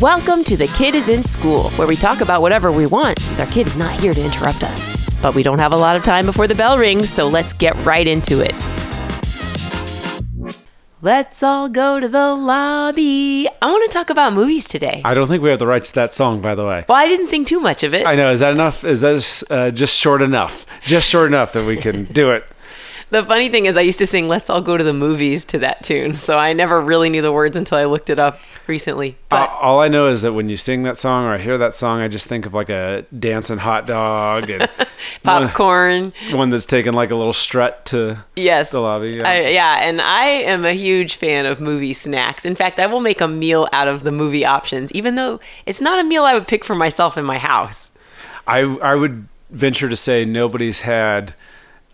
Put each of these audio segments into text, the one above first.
Welcome to The Kid is in School, where we talk about whatever we want since our kid is not here to interrupt us. But we don't have a lot of time before the bell rings, so let's get right into it. Let's all go to the lobby. I want to talk about movies today. I don't think we have the rights to that song, by the way. Well, I didn't sing too much of it. I know. Is that enough? Is that uh, just short enough? Just short enough that we can do it. The funny thing is, I used to sing "Let's All Go to the Movies" to that tune, so I never really knew the words until I looked it up recently. But all I know is that when you sing that song or I hear that song, I just think of like a dancing hot dog and popcorn, one, one that's taking like a little strut to yes, the lobby. Yeah. I, yeah, and I am a huge fan of movie snacks. In fact, I will make a meal out of the movie options, even though it's not a meal I would pick for myself in my house. I I would venture to say nobody's had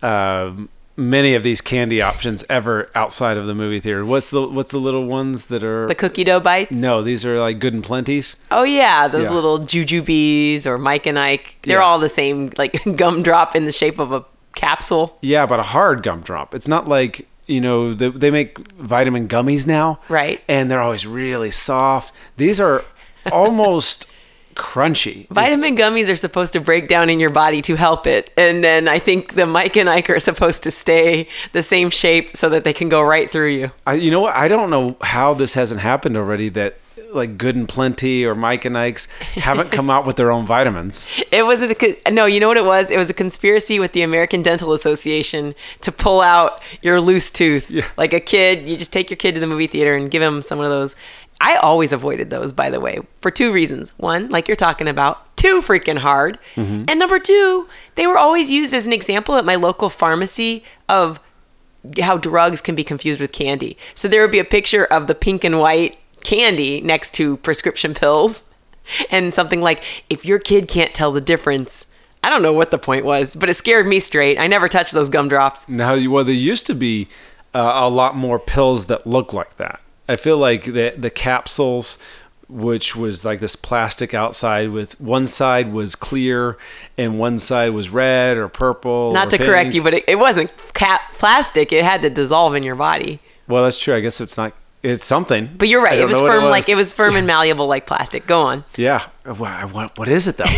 um, many of these candy options ever outside of the movie theater. What's the what's the little ones that are? The cookie dough bites. no, these are like good and plenty's. Oh yeah, those Yeah. little jujubes or Mike and Ike. They're Yeah. all the same, like gumdrop in the shape of a capsule. Yeah, but a hard gumdrop. It's not like you know the, they make vitamin gummies now, Right. And they're always really soft. These are almost crunchy. Vitamin gummies are supposed to break down in your body to help it. And then I think the Mike and Ike are supposed to stay the same shape so that they can go right through you. I, you know what? I don't know how this hasn't happened already. That like Good and Plenty or Mike and Ike's haven't come out with their own vitamins. It was a no, you know what it was? It was a conspiracy with the American Dental Association to pull out your loose tooth. Yeah. Like a kid, you just take your kid to the movie theater and give him some of those. I always avoided those, by the way, for two reasons. One, like you're talking about, too freaking hard. And number two, they were always used as an example at my local pharmacy of how drugs can be confused with candy. So there would be a picture of the pink and white candy next to prescription pills and something like if your kid can't tell the difference. I don't know what the point was, but it scared me straight. I never touched those gumdrops. Now, well, there used to be uh, a lot more pills that look like that. I feel like the the capsules, which was like this plastic outside with one side was clear and one side was red or purple. Not or to correct you, but it, it wasn't cap plastic. It had to dissolve in your body. Well, that's true. I guess it's not. It's something. But you're right. It was know what firm like it was firm and malleable like plastic. Go on. Yeah. What, what is it though?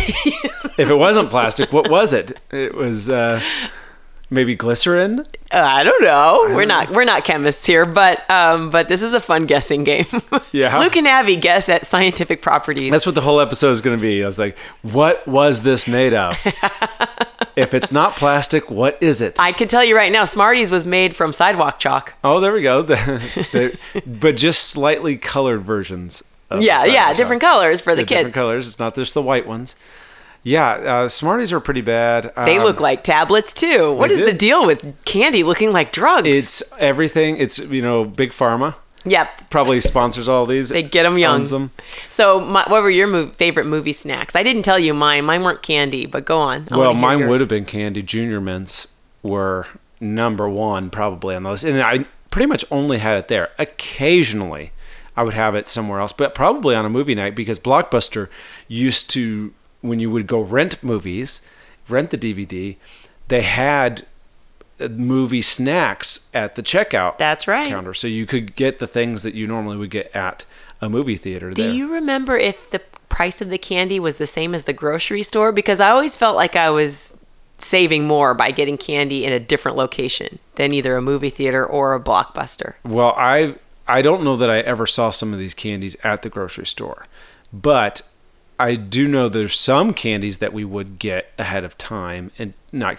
if it wasn't plastic, what was it? It was uh, maybe glycerin. Uh, I don't know. We're not we're not chemists here, but um, but this is a fun guessing game. Yeah. Luke and Abby guess at scientific properties. That's what the whole episode is going to be. I was like, what was this made of? if it's not plastic, what is it? I can tell you right now, Smarties was made from sidewalk chalk. oh, there we go. But just slightly colored versions. of the Yeah, yeah, different chalk. colors for the They're different colors. It's not just the white ones. Yeah, uh, Smarties are pretty bad. They Um, look like tablets too. What is they is the deal with candy looking like drugs? It's everything. It's you know, big pharma yep. probably sponsors all these. They get 'em young. them. So, my, what were your mov- favorite movie snacks? I didn't tell you mine. Mine weren't candy, but go on. I Well, mine yours. would have been candy. Junior mints were number one probably on the list, and I pretty much only had it there. Occasionally, I would have it somewhere else, but probably on a movie night because Blockbuster used to when you would go rent movies, rent the DVD, they had uh, movie snacks at the checkout That's right. counter, so you could get the things that you normally would get at a movie theater. Do there. you remember if the price of the candy was the same as the grocery store? Because I always felt like I was saving more by getting candy in a different location than either a movie theater or a blockbuster. Well, I I don't know that I ever saw some of these candies at the grocery store, but I do know there's some candies that we would get ahead of time, and not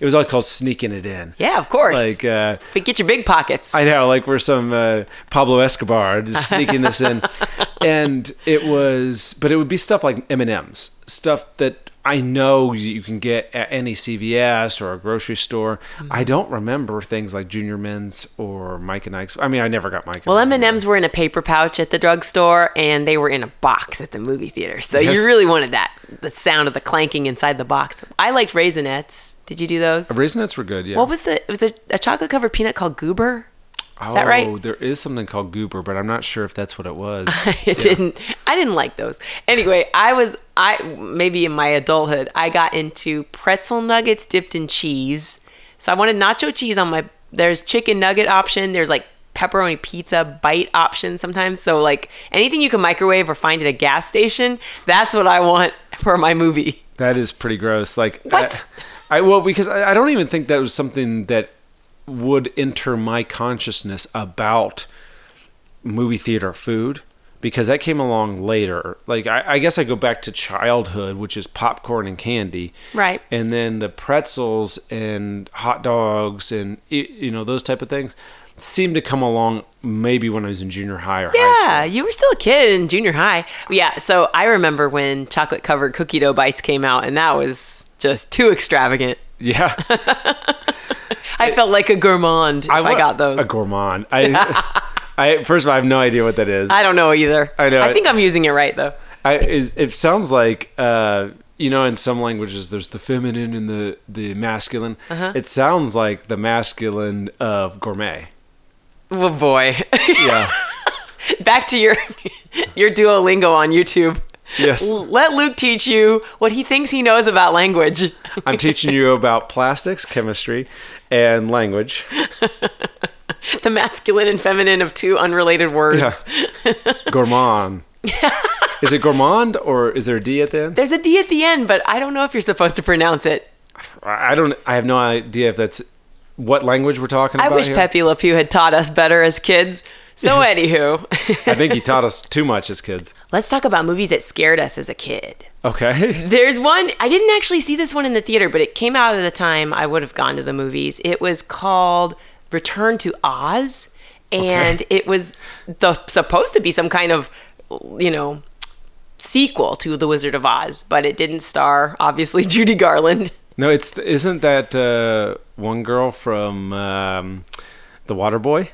it was all called sneaking it in. Yeah, of course. Like uh, but get your big pockets. I know, like we're some uh, Pablo Escobar just sneaking this in, and it was, but it would be stuff like M and M's, stuff that I know you can get at any CVS or a grocery store. Mm-hmm. I don't remember things like Junior Mints or Mike and Ike's. I mean, I never got Mike. well, M and M's were in a paper pouch at the drugstore, and they were in a box at the movie theater. So Yes. you really wanted that the sound of the clanking inside the box. I liked raisinets. Did you do those? Raisinets were good, yeah. What was the? It was a, a chocolate covered peanut called Goober. Is that right? Oh, there is something called Goober, but I'm not sure if that's what it was. it didn't i didn't like those anyway i was i maybe in my adulthood i got into pretzel nuggets dipped in cheese so i wanted nacho cheese on my there's chicken nugget option there's like pepperoni pizza bite option sometimes. So like anything you can microwave or find at a gas station, that's what I want for my movie. That is pretty gross. Like What? I, I well because I, I don't even think that was something that would enter my consciousness about movie theater food because that came along later. Like I, I guess I go back to childhood, which is popcorn and candy, Right. And then the pretzels and hot dogs and you know those type of things seemed to come along maybe when I was in junior high or high Yeah, school. you were still a kid in junior high. Yeah, so I remember when chocolate covered cookie dough bites came out, and that was just too extravagant. Yeah, I felt like a gourmand if I, wa- got those. A gourmand. I, I first of all, I have no idea what that is. I don't know either. I know. I think I'm using it right though. I is it sounds like uh, you know in some languages there's the feminine and the the masculine. Uh-huh. It sounds like the masculine of gourmet. Oh boy. Yeah. Back to your your Duolingo on YouTube. Yes. Let Luke teach you what he thinks he knows about language. I'm teaching you about plastics, chemistry, and language. the masculine and feminine of two unrelated words. Gourmand. is it gourmand or is there a D at the end? There's a D at the end, but I don't know if you're supposed to pronounce it. I I don't. I have no idea if that's what language we're talking I about. wish here. Pepe Le Pew had taught us better as kids. So, anywho, I think he taught us too much as kids. let's talk about movies that scared us as a kid. Okay. There's one, I didn't actually see this one in the theater, but it came out at the time I would have gone to the movies. It was called Return to Oz, and it was the supposed to be some kind of, you know, sequel to The Wizard of Oz, but it didn't star, obviously, Judy Garland. No, it's isn't that uh, one girl from um, the Water Boy?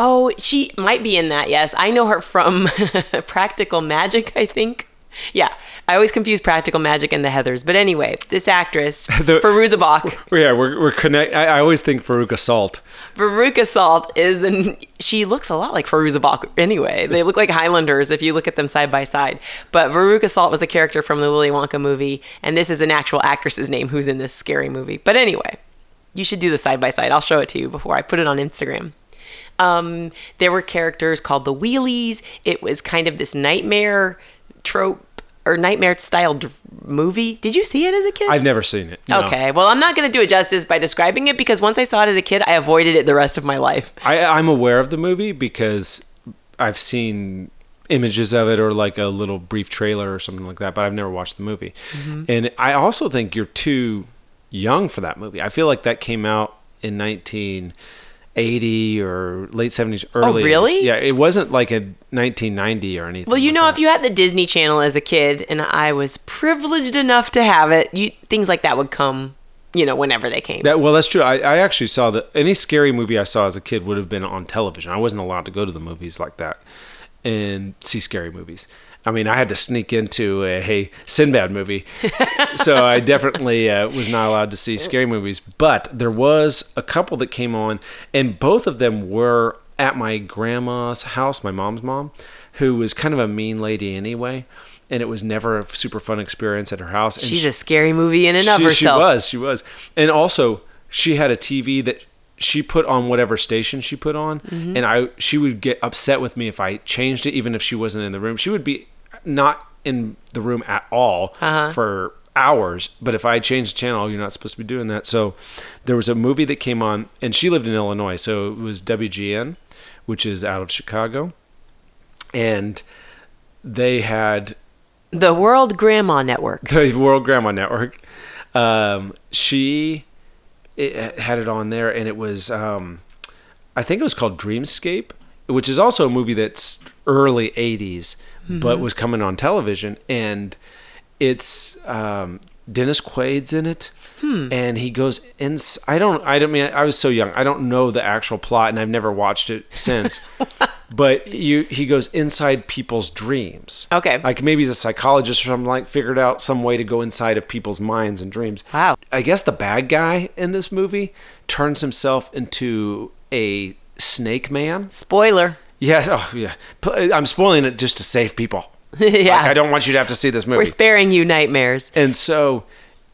Oh, she might be in that, yes. I know her from Practical Magic, I think. Yeah, I always confuse Practical Magic and the Heathers. But anyway, this actress, The- Fairuza Balk, Yeah, we're we're connect. I, I always think Veruca Salt. Veruca Salt is the. She looks a lot like Fairuza Balk anyway. They look like Highlanders if you look at them side by side. But Veruca Salt was a character from the Willy Wonka movie, and this is an actual actress's name who's in this scary movie. But anyway, you should do the side by side. I'll show it to you before I put it on Instagram. Um, there were characters called the Wheelies. It was kind of this nightmare trope or nightmare style dr- movie. Did you see it as a kid? I've never seen it. no. Okay, well, I'm not going to do it justice by describing it because once I saw it as a kid, I avoided it the rest of my life. I, I'm aware of the movie because I've seen images of it or like a little brief trailer or something like that, but I've never watched the movie. Mm-hmm. And I also think you're too young for that movie. I feel like that came out in 1980 or late 70s, early. Oh, really? Yeah, it wasn't like a 1990 or anything. Well, you like know, that. if you had the Disney Channel as a kid, and I was privileged enough to have it, you things like that would come, you know, whenever they came. That well, that's true. I, I actually saw that any scary movie I saw as a kid would have been on television. I wasn't allowed to go to the movies like that and see scary movies. I mean, I had to sneak into a hey Sinbad movie, so I definitely uh, was not allowed to see scary movies. But there was a couple that came on, and both of them were at my grandma's house, my mom's mom, who was kind of a mean lady anyway. And it was never a super fun experience at her house. And She's she- a scary movie in and of she, herself. She was, she was. And also, she had a TV that she put on whatever station she put on, Mm-hmm. and I she would get upset with me if I changed it, even if she wasn't in the room. She would be not in the room at all Uh-huh. for hours. But if I changed the channel, you're not supposed to be doing that. So there was a movie that came on, and she lived in Illinois, so it was WGN, which is out of Chicago, and they had The World Grandma Network. the World Grandma Network. Um, she it had it on there, and it was um, I think it was called Dreamscape, which is also a movie that's early '80s, but was coming on television, and it's um, Dennis Quaid's in it. And he goes in. I don't. I don't mean. I was so young. I don't know the actual plot, and I've never watched it since. but you, he goes inside people's dreams. Okay. Like maybe he's a psychologist or something. Like figured out some way to go inside of people's minds and dreams. Wow. I guess the bad guy in this movie turns himself into a snake man. Spoiler. Yes. Oh, yeah. I'm spoiling it just to save people. yeah. Like, I don't want you to have to see this movie. We're sparing you nightmares. and so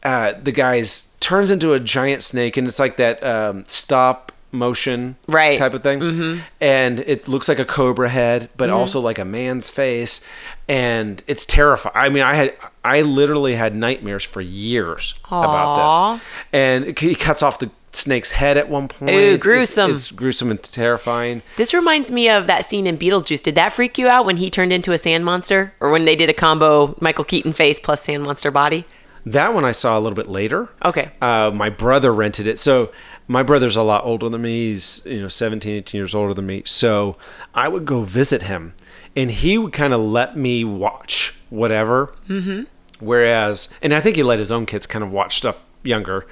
uh, the guy's turns into a giant snake, and it's like that um, stop motion Right. type of thing. Mm-hmm. And it looks like a cobra head, but Mm-hmm. also like a man's face. And it's terrifying. I mean, I had, I literally had nightmares for years Aw. about this. And he cuts off the snake's head at one point. Ooh, It's- gruesome. It's, gruesome and terrifying. This reminds me of that scene in Beetlejuice. Did that freak you out when he turned into a sand monster, or when they did a combo Michael Keaton face plus sand monster body? That one I saw a little bit later. Okay. Uh, my brother rented it. So my brother's a lot older than me. He's, you know, 17, 18 years older than me. So I would go visit him and he would kind of let me watch whatever. Mm-hmm. Whereas, and I think he let his own kids kind of watch stuff younger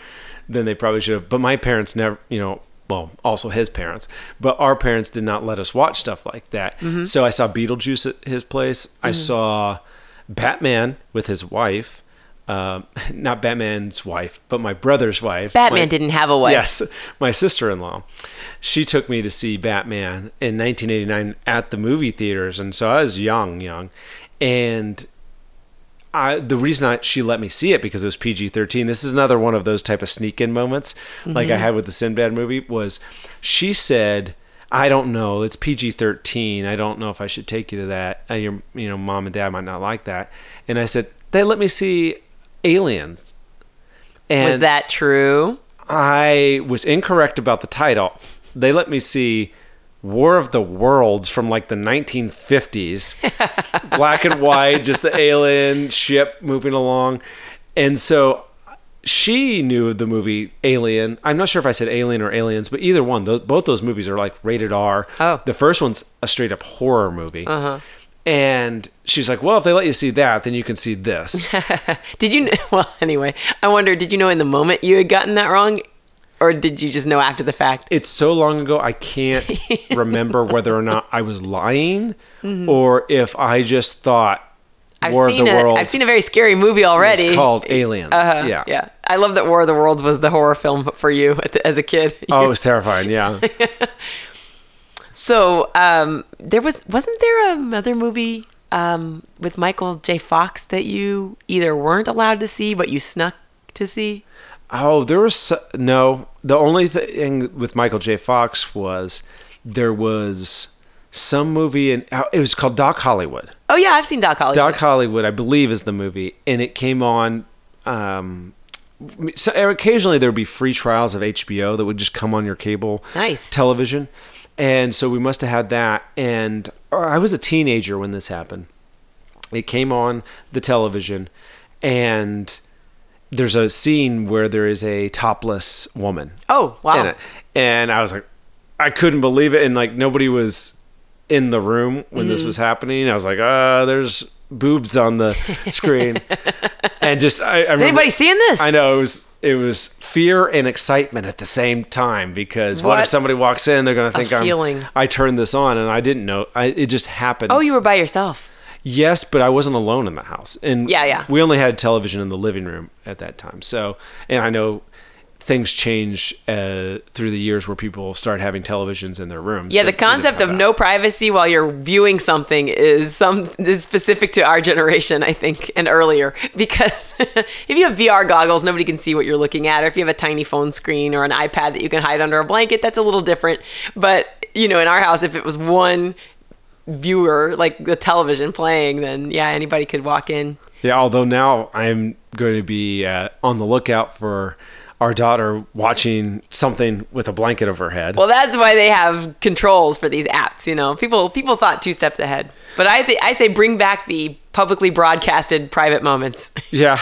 than they probably should have. But my parents never, you know, well, also his parents, but our parents did not let us watch stuff like that. So I saw Beetlejuice at his place. I saw Batman with his wife. Um, not Batman's wife, but my brother's wife. Batman My- didn't have a wife. Yes, my sister-in-law. She took me to see Batman in 1989 at the movie theaters, and so I was young, young, and I the reason I, she let me see it because it was PG-13. This is another one of those type of sneak-in moments, like I had with the Sinbad movie. Was she said? I don't know. It's PG-13. I don't know if I should take you to that. Uh, your, you know, mom and dad might not like that. And I said, they let me see Aliens. And Was that true? I was incorrect about the title. They let me see War of the Worlds from like the 1950s, black and white, just the alien ship moving along. And so she knew of the movie Alien. I'm not sure if I said Alien or Aliens, but either one, tho- both those movies are like rated R. Oh. The first one's a straight up horror movie. Uh-huh. And she's like, well, if they let you see that, then you can see this. Did you? Well, anyway, I wonder. Did you know in the moment you had gotten that wrong, or did you just know after the fact? it's so long ago I can't remember whether or not I was lying or if I just thought Mm-hmm. I've War of the a, Worlds I've seen a very scary movie already. was called Aliens. Uh-huh, yeah. yeah. I love that War of the Worlds was the horror film for you as a kid. Oh, it was terrifying. Yeah. So um, there was wasn't there another movie um, with Michael J. Fox that you either weren't allowed to see but you snuck to see? oh, there was so- no. The only thing with Michael J. Fox was there was some movie and it was called Doc Hollywood. Oh yeah, I've seen Doc Hollywood. Doc Hollywood, I believe, is the movie, and it came on. Um, so occasionally there would be free trials of HBO that would just come on your cable Nice. television, and so we must have had that. And uh, I was a teenager when this happened. It came on the television, and there's a scene where there is a topless woman oh wow. And I was like, I couldn't believe it. And like nobody was in the room when this was happening. I was like, uh, there's boobs on the screen. and just, I, I Is remember- anybody seeing this? I know it was, it was fear and excitement at the same time because what, What if somebody walks in, they're going to think I'm, feeling. I turned this on and I didn't know. I, it just happened. Oh, you were by yourself. Yes, but I wasn't alone in the house. And Yeah, yeah. We only had television in the living room at that time. So, and I know things change uh, through the years where people start having televisions in their rooms. Yeah, the concept of that. no privacy while you're viewing something is some is specific to our generation, I think, and earlier. Because if you have VR goggles, nobody can see what you're looking at, or if you have a tiny phone screen or an iPad that you can hide under a blanket, that's a little different. But you know, in our house, if it was one viewer, like the television playing, then yeah, anybody could walk in. Yeah, although now I'm going to be uh, on the lookout for our daughter watching something with a blanket over her head. Well, that's why they have controls for these apps. You know, people people thought two steps ahead. But I th- I say bring back the publicly broadcasted private moments. yeah.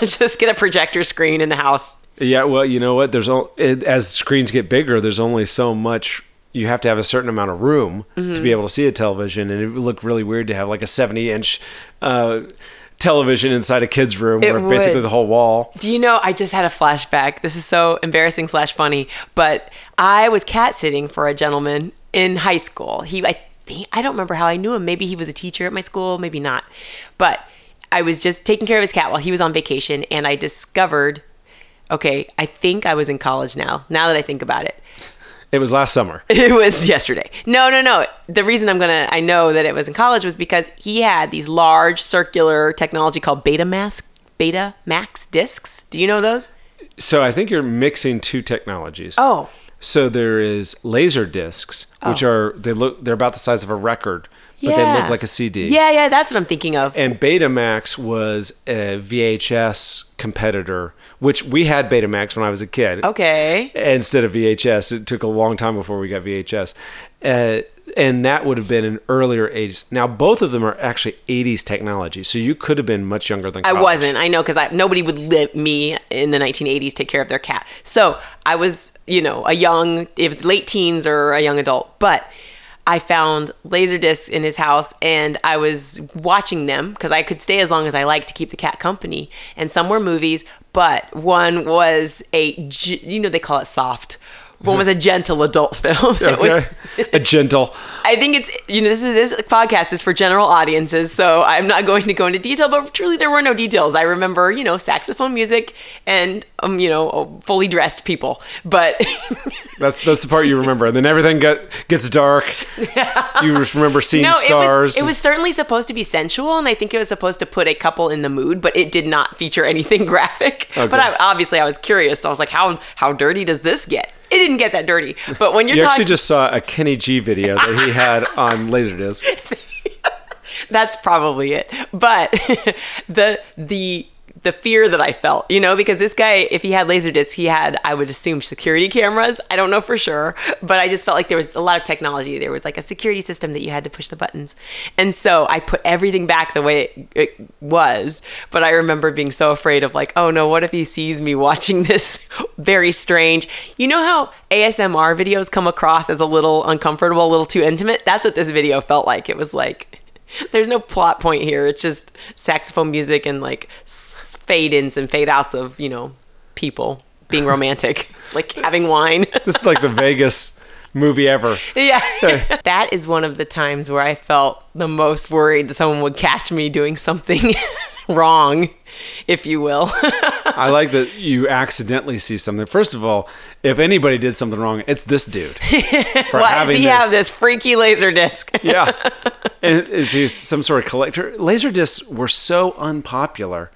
Just get a projector screen in the house. Yeah, well, you know what? There's o- it, as screens get bigger, there's only so much. You have to have a certain amount of room to Mm-hmm. be able to see a television, and it would look really weird to have like a 70 inch uh, television inside a kid's room, It where basically the whole wall. Do you know? I just had a flashback. This is so embarrassing slash funny, but I was cat sitting for a gentleman in high school. He, I think, I don't remember how I knew him. Maybe he was a teacher at my school, maybe not. But I was just taking care of his cat while he was on vacation, and I discovered. Okay, I think I was in college now. Now that I think about it, It was last summer. it was yesterday. No, no, no. The reason I'm gonna I know that it was in college was because he had these large circular technology called Betamax Beta Max discs. Do you know those? So I think you're mixing two technologies. Oh. So there is laser discs, which Oh. are they look they're about the size of a record, but they look like a CD. Yeah, yeah, that's what I'm thinking of. And Betamax was a VHS competitor, which we had Betamax when I was a kid. Okay. Instead of VHS, it took a long time before we got VHS. Uh, and that would have been an earlier age. Now, both of them are actually 80s technology, so you could have been much younger than I wasn't. I know because nobody would let me in the 1980s take care of their cat. So I was, you know, a young, if late teens or a young adult. But I found Laserdiscs in his house and I was watching them because I could stay as long as I liked to keep the cat company. And some were movies, but one was a, you know, they call it soft. One was a gentle adult film. It was- a gentle. I think it's you know this is this podcast is for general audiences, so I'm not going to go into detail. But truly, there were no details. I remember you know saxophone music and um you know fully dressed people, but That's that's the part you remember. And then everything get, gets dark. You just remember seeing no, stars. it was it was certainly supposed to be sensual, and I think it was supposed to put a couple in the mood, but it did not feature anything graphic. Okay. But I, obviously, I was curious, so I was like, how how dirty does this get? It didn't get that dirty, but when you're you talking, actually just saw a Kenny G video that he had on Laserdisc. that's probably it but the the the fear that i felt you know because this guy if he had laser discs he had i would assume security cameras. I don't know for sure but i just felt like there was a lot of technology. There was like a security system that you had to push the buttons. And so i put everything back the way it, was but i remember being so afraid of like oh no what if he sees me watching this? Very strange. You know how asmr videos come across as a little uncomfortable a little too intimate? That's what this video felt like. It was like there's no plot point here. It's just saxophone music and like fade ins and fade outs of, you know, people being romantic, like having wine. This is like the Vegas movie ever. yeah. that is one of the times where I felt the most worried that someone would catch me doing something wrong, if you will. I like that you accidentally see something. First of all, if anybody did something wrong, it's this dude. For Why does he have this freaky laser disc? yeah. And is he some sort of collector? Laser discs were so unpopular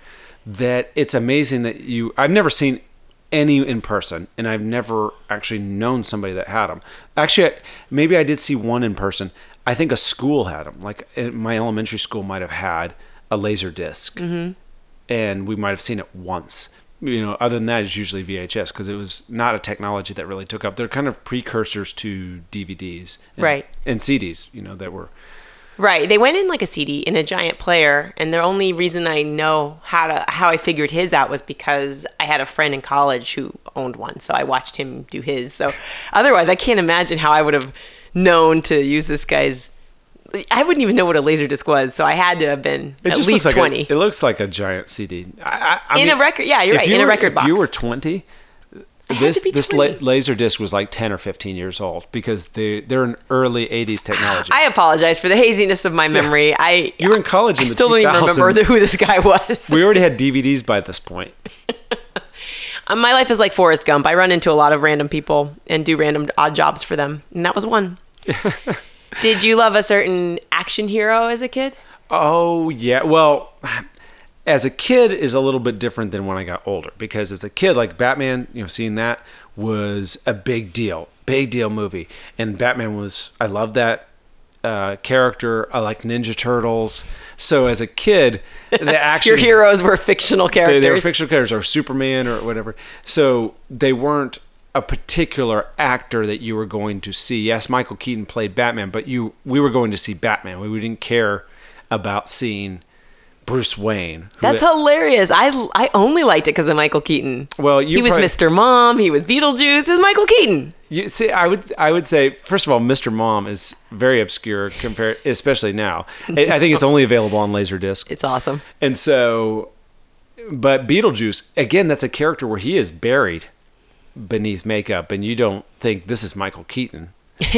that it's amazing that you. I've never seen any in person, and I've never actually known somebody that had them. Actually, maybe I did see one in person. I think a school had them. Like my elementary school might have had a laser disk mm-hmm. And we might have seen it once. You know, other than that, it's usually VHS because it was not a technology that really took up. They're kind of precursors to DVDs, and, Right. And CDs. You know, that were Right. They went in like a CD in a giant player, and the only reason I know how to how I figured his out was because I had a friend in college who owned one, so I watched him do his. So otherwise, I can't imagine how I would have known to use this guy's. I wouldn't even know what a laser disc was, so I had to have been It at just least looks like twenty. A, it looks like a giant CD. I, I, I In a record- yeah, you're right, you in a were- record If you were twenty, this this la- laser disc was like ten or fifteen years old because they they're an early '80s technology. I apologize for the haziness of my memory. I You were in college in I still don't even remember who this guy was. we already had DVDs by this point. Uh, My life is like Forrest Gump. I run into a lot of random people and do random odd jobs for them, and that was one. Did you love a certain action hero as a kid? Oh yeah. Well, as a kid is a little bit different than when I got older because as a kid, like Batman, you know, seeing that was a big deal, big deal movie, and Batman was. I loved that uh, character. I liked Ninja Turtles. So as a kid, the action Your heroes were fictional they, characters. they were fictional characters or Superman or whatever. So they weren't a particular actor that you were going to see. Yes, Michael Keaton played Batman, but you we were going to see Batman. We didn't care about seeing Bruce Wayne. That's hilarious. I, I only liked it because of Michael Keaton. Well, you he was probably- Mr. Mom. He was Beetlejuice. Is Michael Keaton. You see, I would I would say first of all, Mr. Mom is very obscure compared, especially now. I I think it's only available on Laserdisc. It's awesome. And so, but Beetlejuice, again, that's a character where he is buried beneath makeup, and you don't think this is Michael Keaton.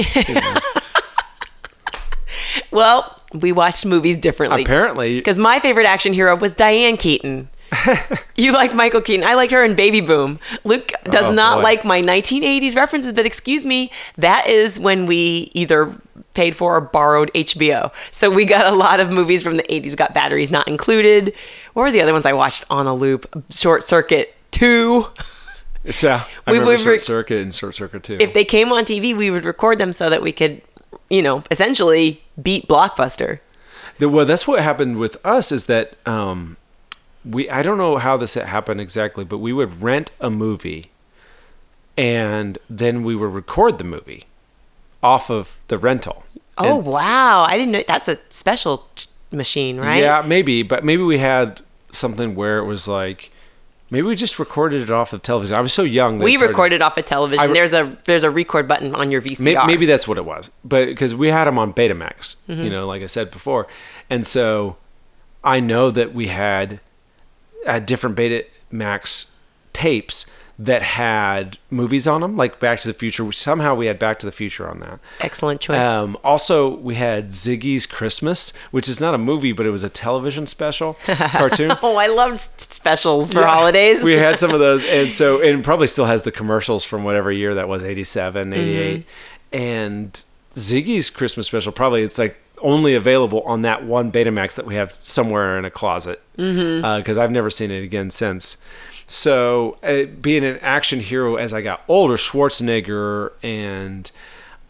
Well, we watched movies differently. Apparently, Because my favorite action hero was Diane Keaton. you like Michael Keaton. I like her in Baby Boom. Luke does Oh, not boy. like my 1980s references, but excuse me, that is when we either paid for or borrowed HBO. So we got a lot of movies from the 80s. We got Batteries Not Included. What were the other ones I watched on a loop? Short Circuit 2. So I We would Short Circuit and Short Circuit too. if they came on TV, we would record them so that we could, you know, essentially beat Blockbuster. The- well, that's what happened with us is that um, we I don't know how this happened exactly, but we would rent a movie, and then we would record the movie off of the rental. Oh And wow! I didn't know that's a special machine, right? Yeah, maybe, but maybe we had something where it was like maybe we just recorded it off of television. I was so young. that We it's hard to- recorded off a television. Re- there's a there's a record button on your VCR. Maybe, maybe that's what it was, but because we had them on Betamax, Mm-hmm. you know, like I said before, and so I know that we had uh, different Betamax tapes that had movies on them, like Back to the Future. Somehow we had Back to the Future on that. Excellent choice. Um, also, we had Ziggy's Christmas, which is not a movie, but it was a television special cartoon. oh, I loved specials for Yeah. holidays. we had some of those and so and probably still has the commercials from whatever year that was 87 mm-hmm. 88 and ziggy's christmas special probably it's like only available on that one betamax that we have somewhere in a closet mm-hmm. uh, because i've never seen it again since so uh, being an action hero as i got older schwarzenegger and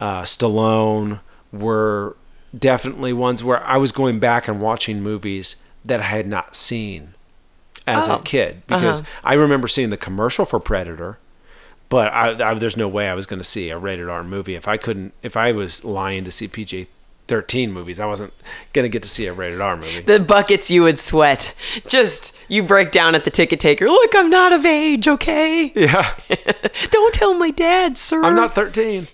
uh, stallone were definitely ones where i was going back and watching movies that i had not seen as Oh. a kid because I remember seeing the commercial for Predator, but I, I, there's no way I was going to see a rated R movie if I couldn't if I was lying to see PG 13 movies. I wasn't going to get to see a rated R movie. the buckets you would sweat. Just you break down at the ticket taker. Look, I'm not of age. Okay. yeah, Don't tell my dad, sir. I'm not 13.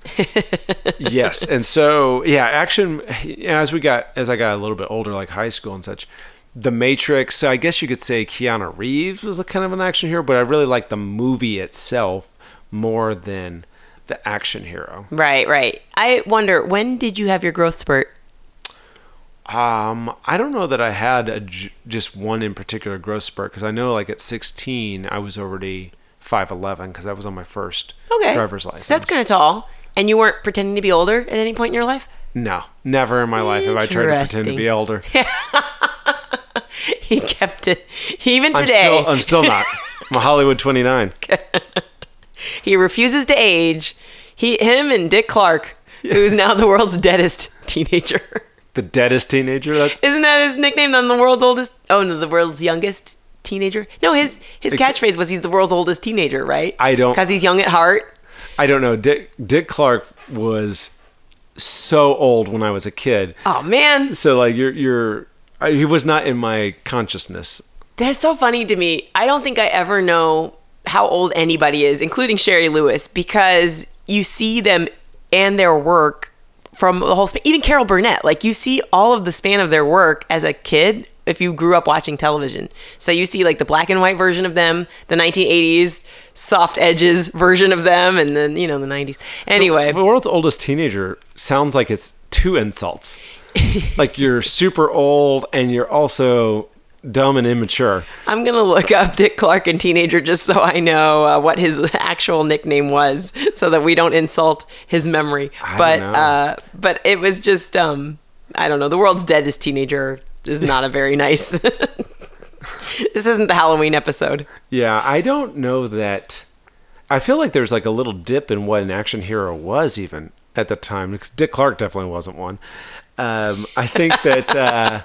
yes, and so yeah, action. You know, as we got as I got a little bit older, like high school and such. The Matrix. So I guess you could say Keanu Reeves was a kind of an action hero, but I really like the movie itself more than the action hero. Right, right. I wonder when did you have your growth spurt? Um, I don't know that I had a, just one in particular growth spurt because I know like at 16 I was already 5'11 because that was on my first Okay. driver's license. So that's kind of tall. And you weren't pretending to be older at any point in your life? No, never in my life have I tried to pretend to be older. He kept it. Even I'm today, still, I'm still not. I'm a Hollywood 29. he refuses to age. He, him, and Dick Clark, who's now the world's deadest teenager. The deadest teenager. That's Isn't that his nickname? I'm the world's oldest. Oh no, the world's youngest teenager. No, his his catchphrase was he's the world's oldest teenager, right? I don't- because he's young at heart. I don't know. Dick Dick Clark was so old when I was a kid. Oh man, So like you're you're he was not in my consciousness. they're so funny to me. I don't think I ever know how old anybody is, including Shari Lewis, because you see them and their work from the whole span. Even Carol Burnett, like you see all of the span of their work as a kid. If you grew up watching television, so you see like the black and white version of them, the 1980s soft edges version of them, and then you know the 90s. Anyway, The world's oldest teenager sounds like it's two insults. like you're super old and you're also dumb and immature. I'm gonna look up Dick Clark and teenager just so I know uh, what his actual nickname was, so that we don't insult his memory. I but uh, but it was just um, I don't know. The world's deadest teenager is not a very nice. this isn't the Halloween episode. Yeah, I don't know that. I feel like there's like a little dip in what an action hero was even at the time. Because Dick Clark definitely wasn't one. Um, I think that uh,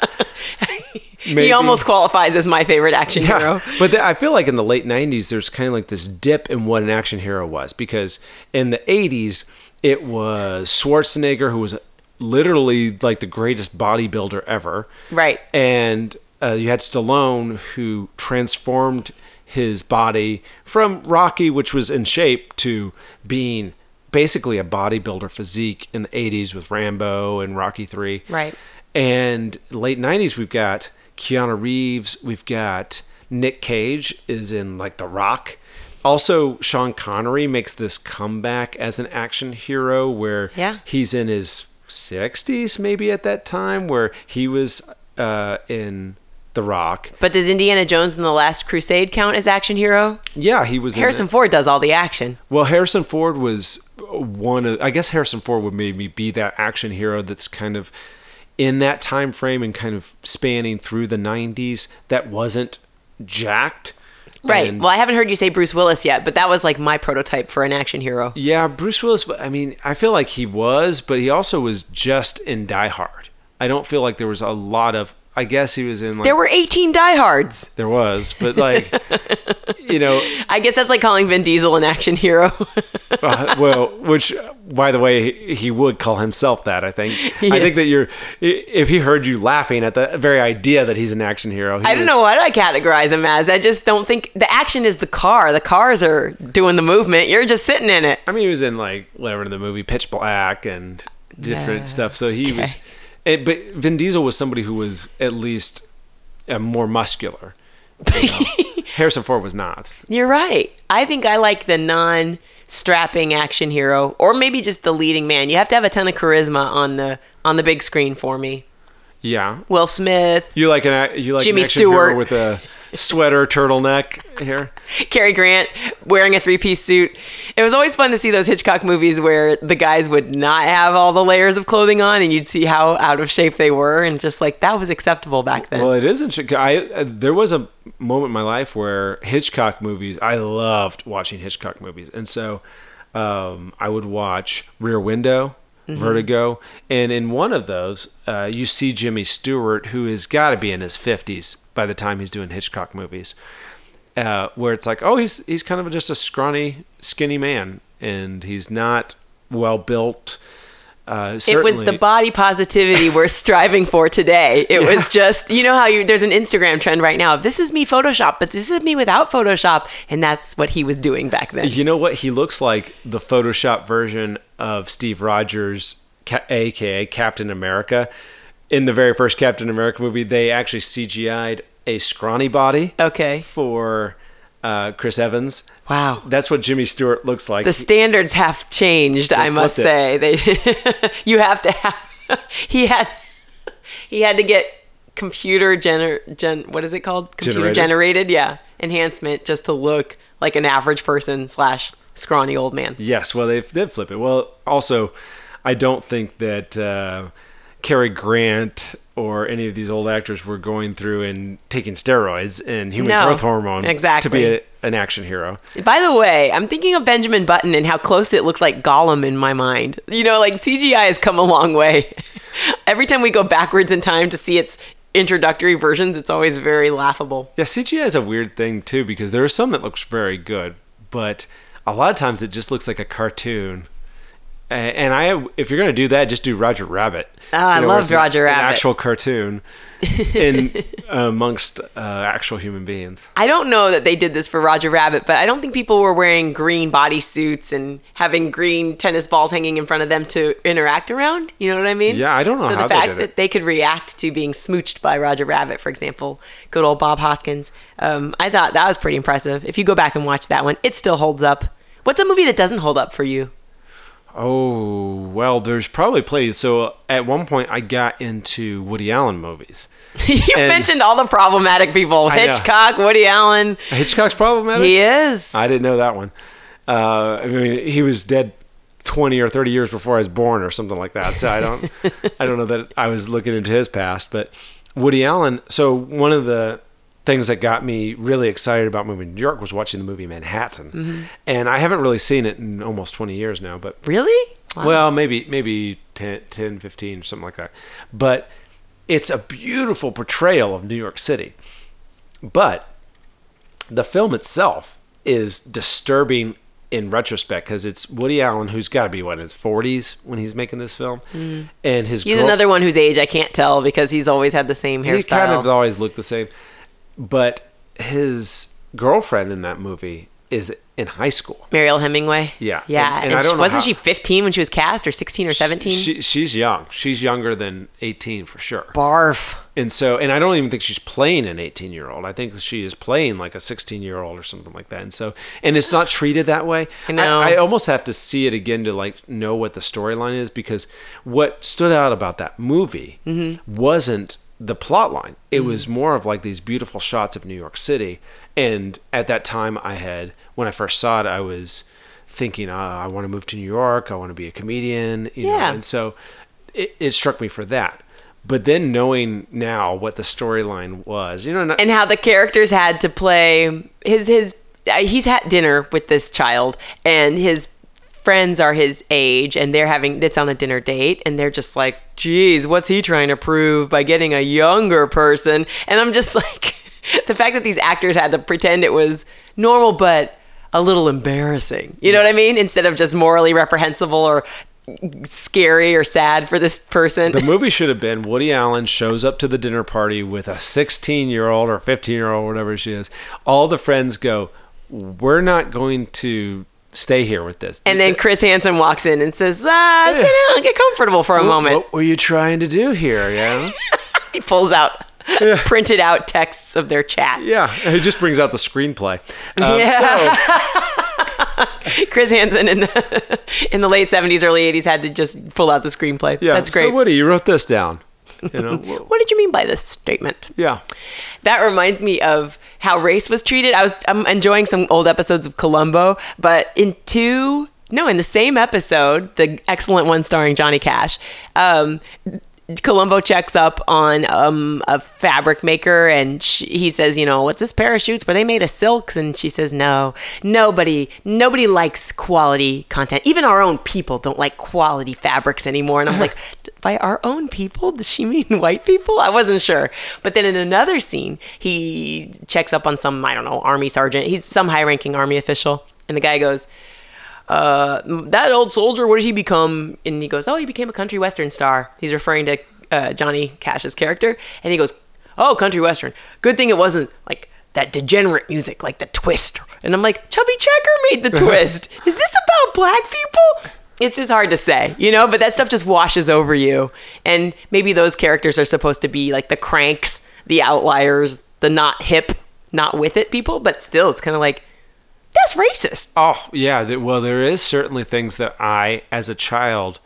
He almost qualifies as my favorite action Yeah, hero. but the, I feel like in the late '90s, there's kind of like this dip in what an action hero was because in the '80s, it was Schwarzenegger who was literally like the greatest bodybuilder ever, Right. and uh, you had Stallone who transformed his body from Rocky, which was in shape, to being basically a bodybuilder physique in the 80s with Rambo and Rocky 3. Right. And late 90s, we've got Keanu Reeves, we've got Nick Cage is in like The Rock. Also, Sean Connery makes this comeback as an action hero where Yeah. he's in his 60s maybe at that time where he was uh, in The Rock. But does Indiana Jones in the Last Crusade count as action hero? Yeah, he was in Harrison. Ford does all the action. Well, Harrison Ford was one of I guess Harrison Ford would maybe be that action hero that's kind of in that time frame and kind of spanning through the 90s that wasn't jacked. Right. And- well, I haven't heard you say Bruce Willis yet, but that was like my prototype for an action hero. Yeah, Bruce Willis. I mean, I feel like he was, but he also was just in Die Hard. I don't feel like there was a lot of. I guess he was in like There were 18 diehards. there was, but like you know, I guess that's like calling Vin Diesel an action hero. uh, well, which by the way, he- would call himself that. I think. I think that you're if he heard you laughing at the very idea that he's an action hero. he I don't was- know what I categorize him as. I just don't think the action is the car. The cars are doing the movement. You're just sitting in it. I mean, he was in like whatever the movie Pitch Black and different Yeah. stuff. So he was, Okay. It, but Vin Diesel was somebody who was at least uh, more muscular. you know. Harrison Ford was not. You're right. I think I like the non strapping action hero or maybe just the leading man. You have to have a ton of charisma on the on the big screen for me. Yeah, Will Smith, you like an you like Jimmy an action hero Stewart. with a sweater turtleneck here. Cary Grant wearing a three-piece suit. It was always fun to see those Hitchcock movies where the guys would not have all the layers of clothing on and you'd see how out of shape they were and just like that was acceptable back then. Well, it isn't. I uh, there was a moment in my life where Hitchcock movies. I loved watching Hitchcock movies, and so um, I would watch Rear Window, Vertigo, and in one of those, uh, you see Jimmy Stewart, who has got to be in his fifties by the time he's doing Hitchcock movies, uh, where it's like, oh, he's he's kind of just a scrawny, skinny man, and he's not well built. Uh, it was the body positivity we're striving for today. It was just, you know how you there's an Instagram trend right now. This is me Photoshop, but this is me without Photoshop, and that's what he was doing back then. You know what? He looks like the Photoshop version of Steve Rogers, aka Captain America. In the very first Captain America movie, they actually CGI'd a scrawny body Okay. for uh, Chris Evans. Wow. That's what Jimmy Stewart looks like. The standards have changed, I must flipped say. They you have to have he had he had to get computer gener gen what is it called? Computer Generated? generated, yeah. Enhancement just to look like an average person slash scrawny old man. Yes, well, they've they've it. Well, also, I don't think that uh, Cary Grant or any of these old actors were going through and taking steroids and human No, growth hormone exactly. to be a, an action hero. By the way, I'm thinking of Benjamin Button and how close it looked like Gollum in my mind. You know, like CGI has come a long way. Every time we go backwards in time to see its introductory versions, it's always very laughable. Yeah, CGI is a weird thing too because there are some that looks very good, but a lot of times it just looks like a cartoon. And I, if you're gonna do that, just do Roger Rabbit. Ah, I loved it's an- Roger an Rabbit. actual cartoon in amongst uh, actual human beings. I don't know that they did this for Roger Rabbit, but I don't think people were wearing green bodysuits and having green tennis balls hanging in front of them to interact around. You know what I mean? Yeah, I don't know So the fact that they could react to being smooched by Roger Rabbit, for example, good old Bob Hoskins, um, I thought that was pretty impressive. If you go back and watch that one, it still holds up. What's a movie that doesn't hold up for you? Oh well, there's probably plenty. So at one point, I got into Woody Allen movies. you And- mentioned all the problematic people: Hitchcock, Woody Allen. Hitchcock's problematic. He is. I didn't know that one. Uh, I mean, he was dead twenty or thirty years before I was born, or something like that. So I don't, I don't know that I was looking into his past. But Woody Allen. So one of the things that got me really excited about moving to New York was watching the movie Manhattan, Mm-hmm. and I haven't really seen it in almost twenty years now. But really? Wow. well, maybe maybe 10, 10, 15, or something like that. But it's a beautiful portrayal of New York City. But the film itself is disturbing in retrospect because it's Woody Allen, who's got to be what in his forties when he's making this film, and his Mm. He's girlf- another one whose age I can't tell because he's always had the same hairstyle. he kind of always looked the same, but his girlfriend in that movie is in high school. Mariel Hemingway. Yeah. Yeah. And- And, and I don't she, know wasn't how- she 15 when she was cast or 16 or 17? She, she's young. She's younger than eighteen for sure. Barf. And so, and I don't even think she's playing an 18 year old. I think she is playing like a 16 year old or something like that. And so, and it's not treated that way. I know. I, almost have to see it again to like know what the storyline is because what stood out about that movie Mm-hmm. wasn't the plot line. It was more of like these beautiful shots of New York City. And at that time, I had, when I first saw it, I was thinking, uh, I want to move to New York. I want to be a comedian. You know? Yeah. And so it, it struck me for that. but then knowing now what the storyline was, you know, not, and how the characters had to play his his uh, he's had dinner with this child and his friends are his age and they're having it's on a dinner date and they're just like geez what's he trying to prove by getting a younger person? And i'm just like the fact that these actors had to pretend it was normal but a little embarrassing. You know what i mean? Instead of just morally reprehensible or scary or sad for this person. The movie should have been Woody Allen shows up to the dinner party with a 16 year old or 15 year old, whatever she is. All the friends go, We're not going to stay here with this. and then chris hansen walks in and says ah sit down get comfortable for a what, moment what were you trying to do here? Yeah. he pulls out printed out texts of their chat. yeah. he just brings out the screenplay. Um, Yeah. So, Chris Hansen in the in the late seventies, early eighties had to just pull out the screenplay. yeah. That's great. So, Woody, you wrote this down. You know? Well, what did you mean by this statement? yeah. That reminds me of how race was treated. I was I'm enjoying some old episodes of Columbo, but in two no, in the same episode, the excellent one starring Johnny Cash, um, Columbo checks up on um, a fabric maker and she, he says, you know, what's this parachutes? Were they made of silks? And she says, no, nobody, nobody likes quality content. Even our own people don't like quality fabrics anymore. And I'm like, by our own people? Does she mean white people? I wasn't sure. But then in another scene, he checks up on some, I don't know, army sergeant. He's some high ranking army official. And the guy goes, uh, that old soldier, what did he become? And he goes, oh, he became a country western star. He's referring to uh, Johnny Cash's character. And he goes, oh, country western. Good thing it wasn't like that degenerate music, like the twist. And I'm like, Chubby Checker made the twist. Is this about black people? It's just hard to say, you know, but that stuff just washes over you. And maybe those characters are supposed to be like the cranks, the outliers, the not hip, not with it people, but still, it's kind of like, that's racist. Oh, yeah. Well, there is certainly things that I, as a child,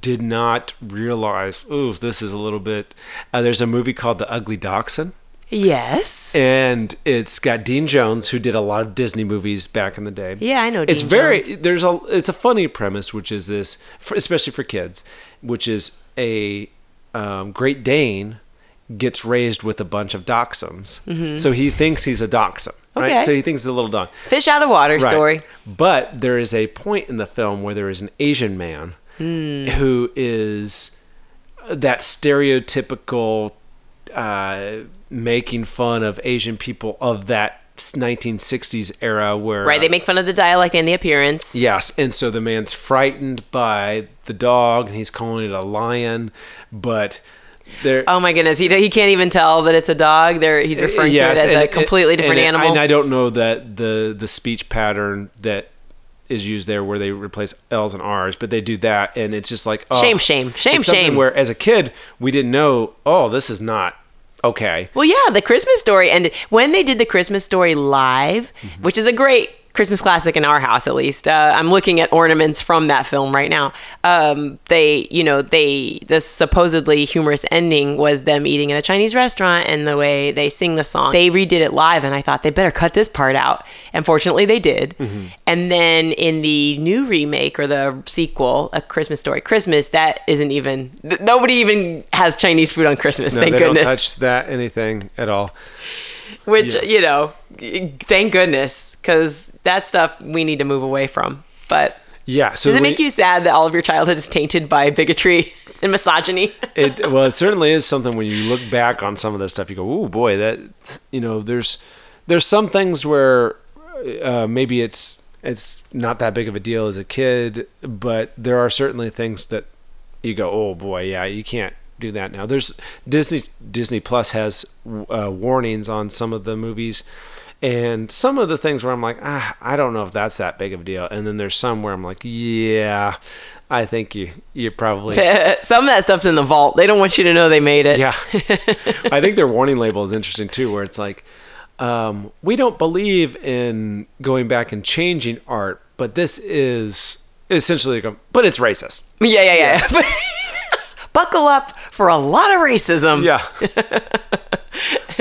did not realize. Ooh, this is a little bit. Uh, there's a movie called The Ugly Dachshund. Yes. and it's got Dean Jones, who did a lot of Disney movies back in the day. Yeah, I know It's Dean very Jones. there's a it's a funny premise, which is this, for, especially for kids, which is a um, Great Dane gets raised with a bunch of dachshunds, so he thinks he's a dachshund, right? Okay. So he thinks it's a little dog. Fish out of water Right. story. But there is a point in the film where there is an Asian man Hmm. who is that stereotypical uh, making fun of Asian people of that 1960s era where Right, they make fun of the dialect and the appearance. Yes, and so the man's frightened by the dog, and he's calling it a lion, but there. Oh my goodness, he, he can't even tell that it's a dog. There, he's referring Yes, to it as and- a completely different and- animal. And I don't know that the the speech pattern that is used there, where they replace L's and R's, but they do that, and it's just like oh, Shame, shame, shame, shame. Where as a kid we didn't know. Oh, this is not okay. well, yeah, the Christmas story, and when they did the Christmas story live, Mm-hmm. which is a great Christmas classic in our house, at least. Uh, I'm looking at ornaments from that film right now. Um, they, you know, they the supposedly humorous ending was them eating in a Chinese restaurant, and the way they sing the song. They redid it live, and I thought they better cut this part out. And fortunately, they did. Mm-hmm. And then in the new remake or the sequel, A Christmas Story Christmas, that isn't even th- nobody even has Chinese food on Christmas. No, thank they goodness. don't touch that anything at all. Which Yeah. you know, thank goodness, because that stuff we need to move away from. But Yeah. So does it we- make you sad that all of your childhood is tainted by bigotry and misogyny? it well it certainly is something when you look back on some of this stuff you go oh boy that you know there's there's some things where uh, maybe it's it's not that big of a deal as a kid but there are certainly things that you go oh boy yeah you can't do that now there's disney disney plus has uh, warnings on some of the movies and some of the things where i'm like ah i don't know if that's that big of a deal and then there's some where i'm like yeah i think you you're probably Some of that stuff's in the vault. They don't want you to know they made it. yeah. I think their warning label is interesting too, where it's like, um, we don't believe in going back and changing art, but this is essentially, but it's racist. yeah, yeah, yeah. Buckle up for a lot of racism. Yeah.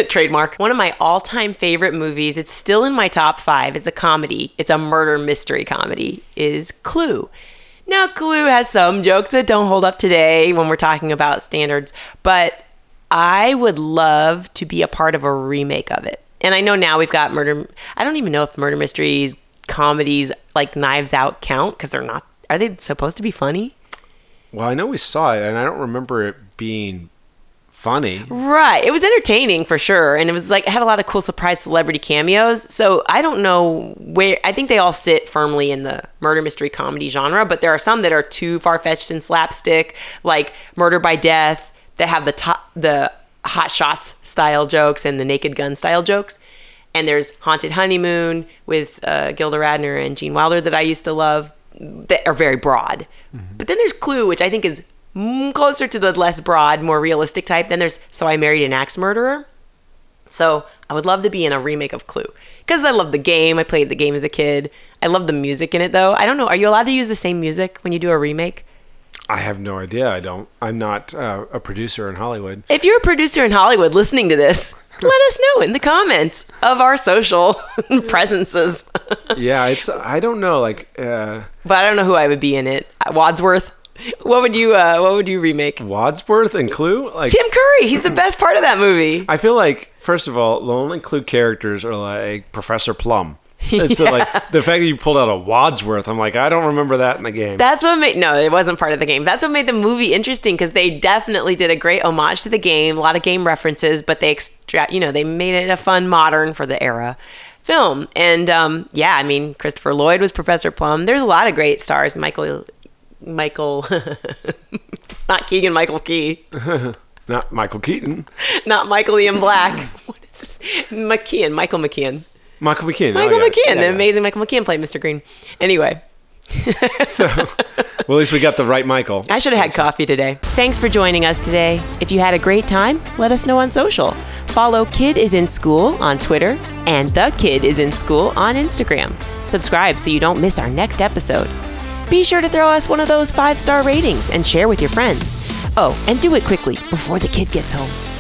trademark. One of my all-time favorite movies. It's still in my top five. It's a comedy. It's a murder mystery comedy. Is Clue. Now, Clue has some jokes that don't hold up today when we're talking about standards, but I would love to be a part of a remake of it. And I know now we've got murder. I don't even know if murder mysteries, comedies like Knives Out count because they're not. Are they supposed to be funny? Well, I know we saw it, and I don't remember it being funny. Right. It was entertaining for sure. And it was like, it had a lot of cool surprise celebrity cameos. So I don't know where, I think they all sit firmly in the murder mystery comedy genre, but there are some that are too far fetched and slapstick, like Murder by Death, that have the top, the hot shots style jokes and the naked gun style jokes. And there's Haunted Honeymoon with uh, Gilda Radner and Gene Wilder that I used to love that are very broad. But then there's Clue, which I think is closer to the less broad, more realistic type. Then there's So I Married an Axe Murderer. So I would love to be in a remake of Clue because I love the game. I played the game as a kid. I love the music in it though. I don't know. Are you allowed to use the same music when you do a remake? I have no idea. I don't. I'm not uh, a producer in Hollywood. If you're a producer in Hollywood listening to this, let us know in the comments of our social presences. Yeah, it's. I don't know. Like uh, but I don't know who I would be in it. Wadsworth. What would you uh what would you remake? Wadsworth and Clue. Like Tim Curry, he's the best part of that movie. I feel like first of all, the only Clue characters are like Professor Plum. And so like the fact that you pulled out a Wadsworth, I'm like, I don't remember that in the game. That's what made no, it wasn't part of the game. That's what made the movie interesting because they definitely did a great homage to the game, a lot of game references, but they extract, you know, they made it a fun modern for the era film. And um, yeah, I mean, Christopher Lloyd was Professor Plum. There's a lot of great stars. Michael, Michael, not Keegan Michael Key, not Michael Keaton. not Michael Ian Black. what is this? McKeon, Michael McKeon. Michael McKean. Michael oh, yeah. McKeon, Yeah, the amazing Michael McKeon played Mr. Green. Anyway, So, well, at least we got the right Michael. I should have had coffee today. Thanks for joining us today. If you had a great time, let us know on social. Follow Kid is in School on Twitter and The Kid is in School on Instagram. Subscribe so you don't miss our next episode. Be sure to throw us one of those five star ratings and share with your friends. Oh, and do it quickly before the kid gets home.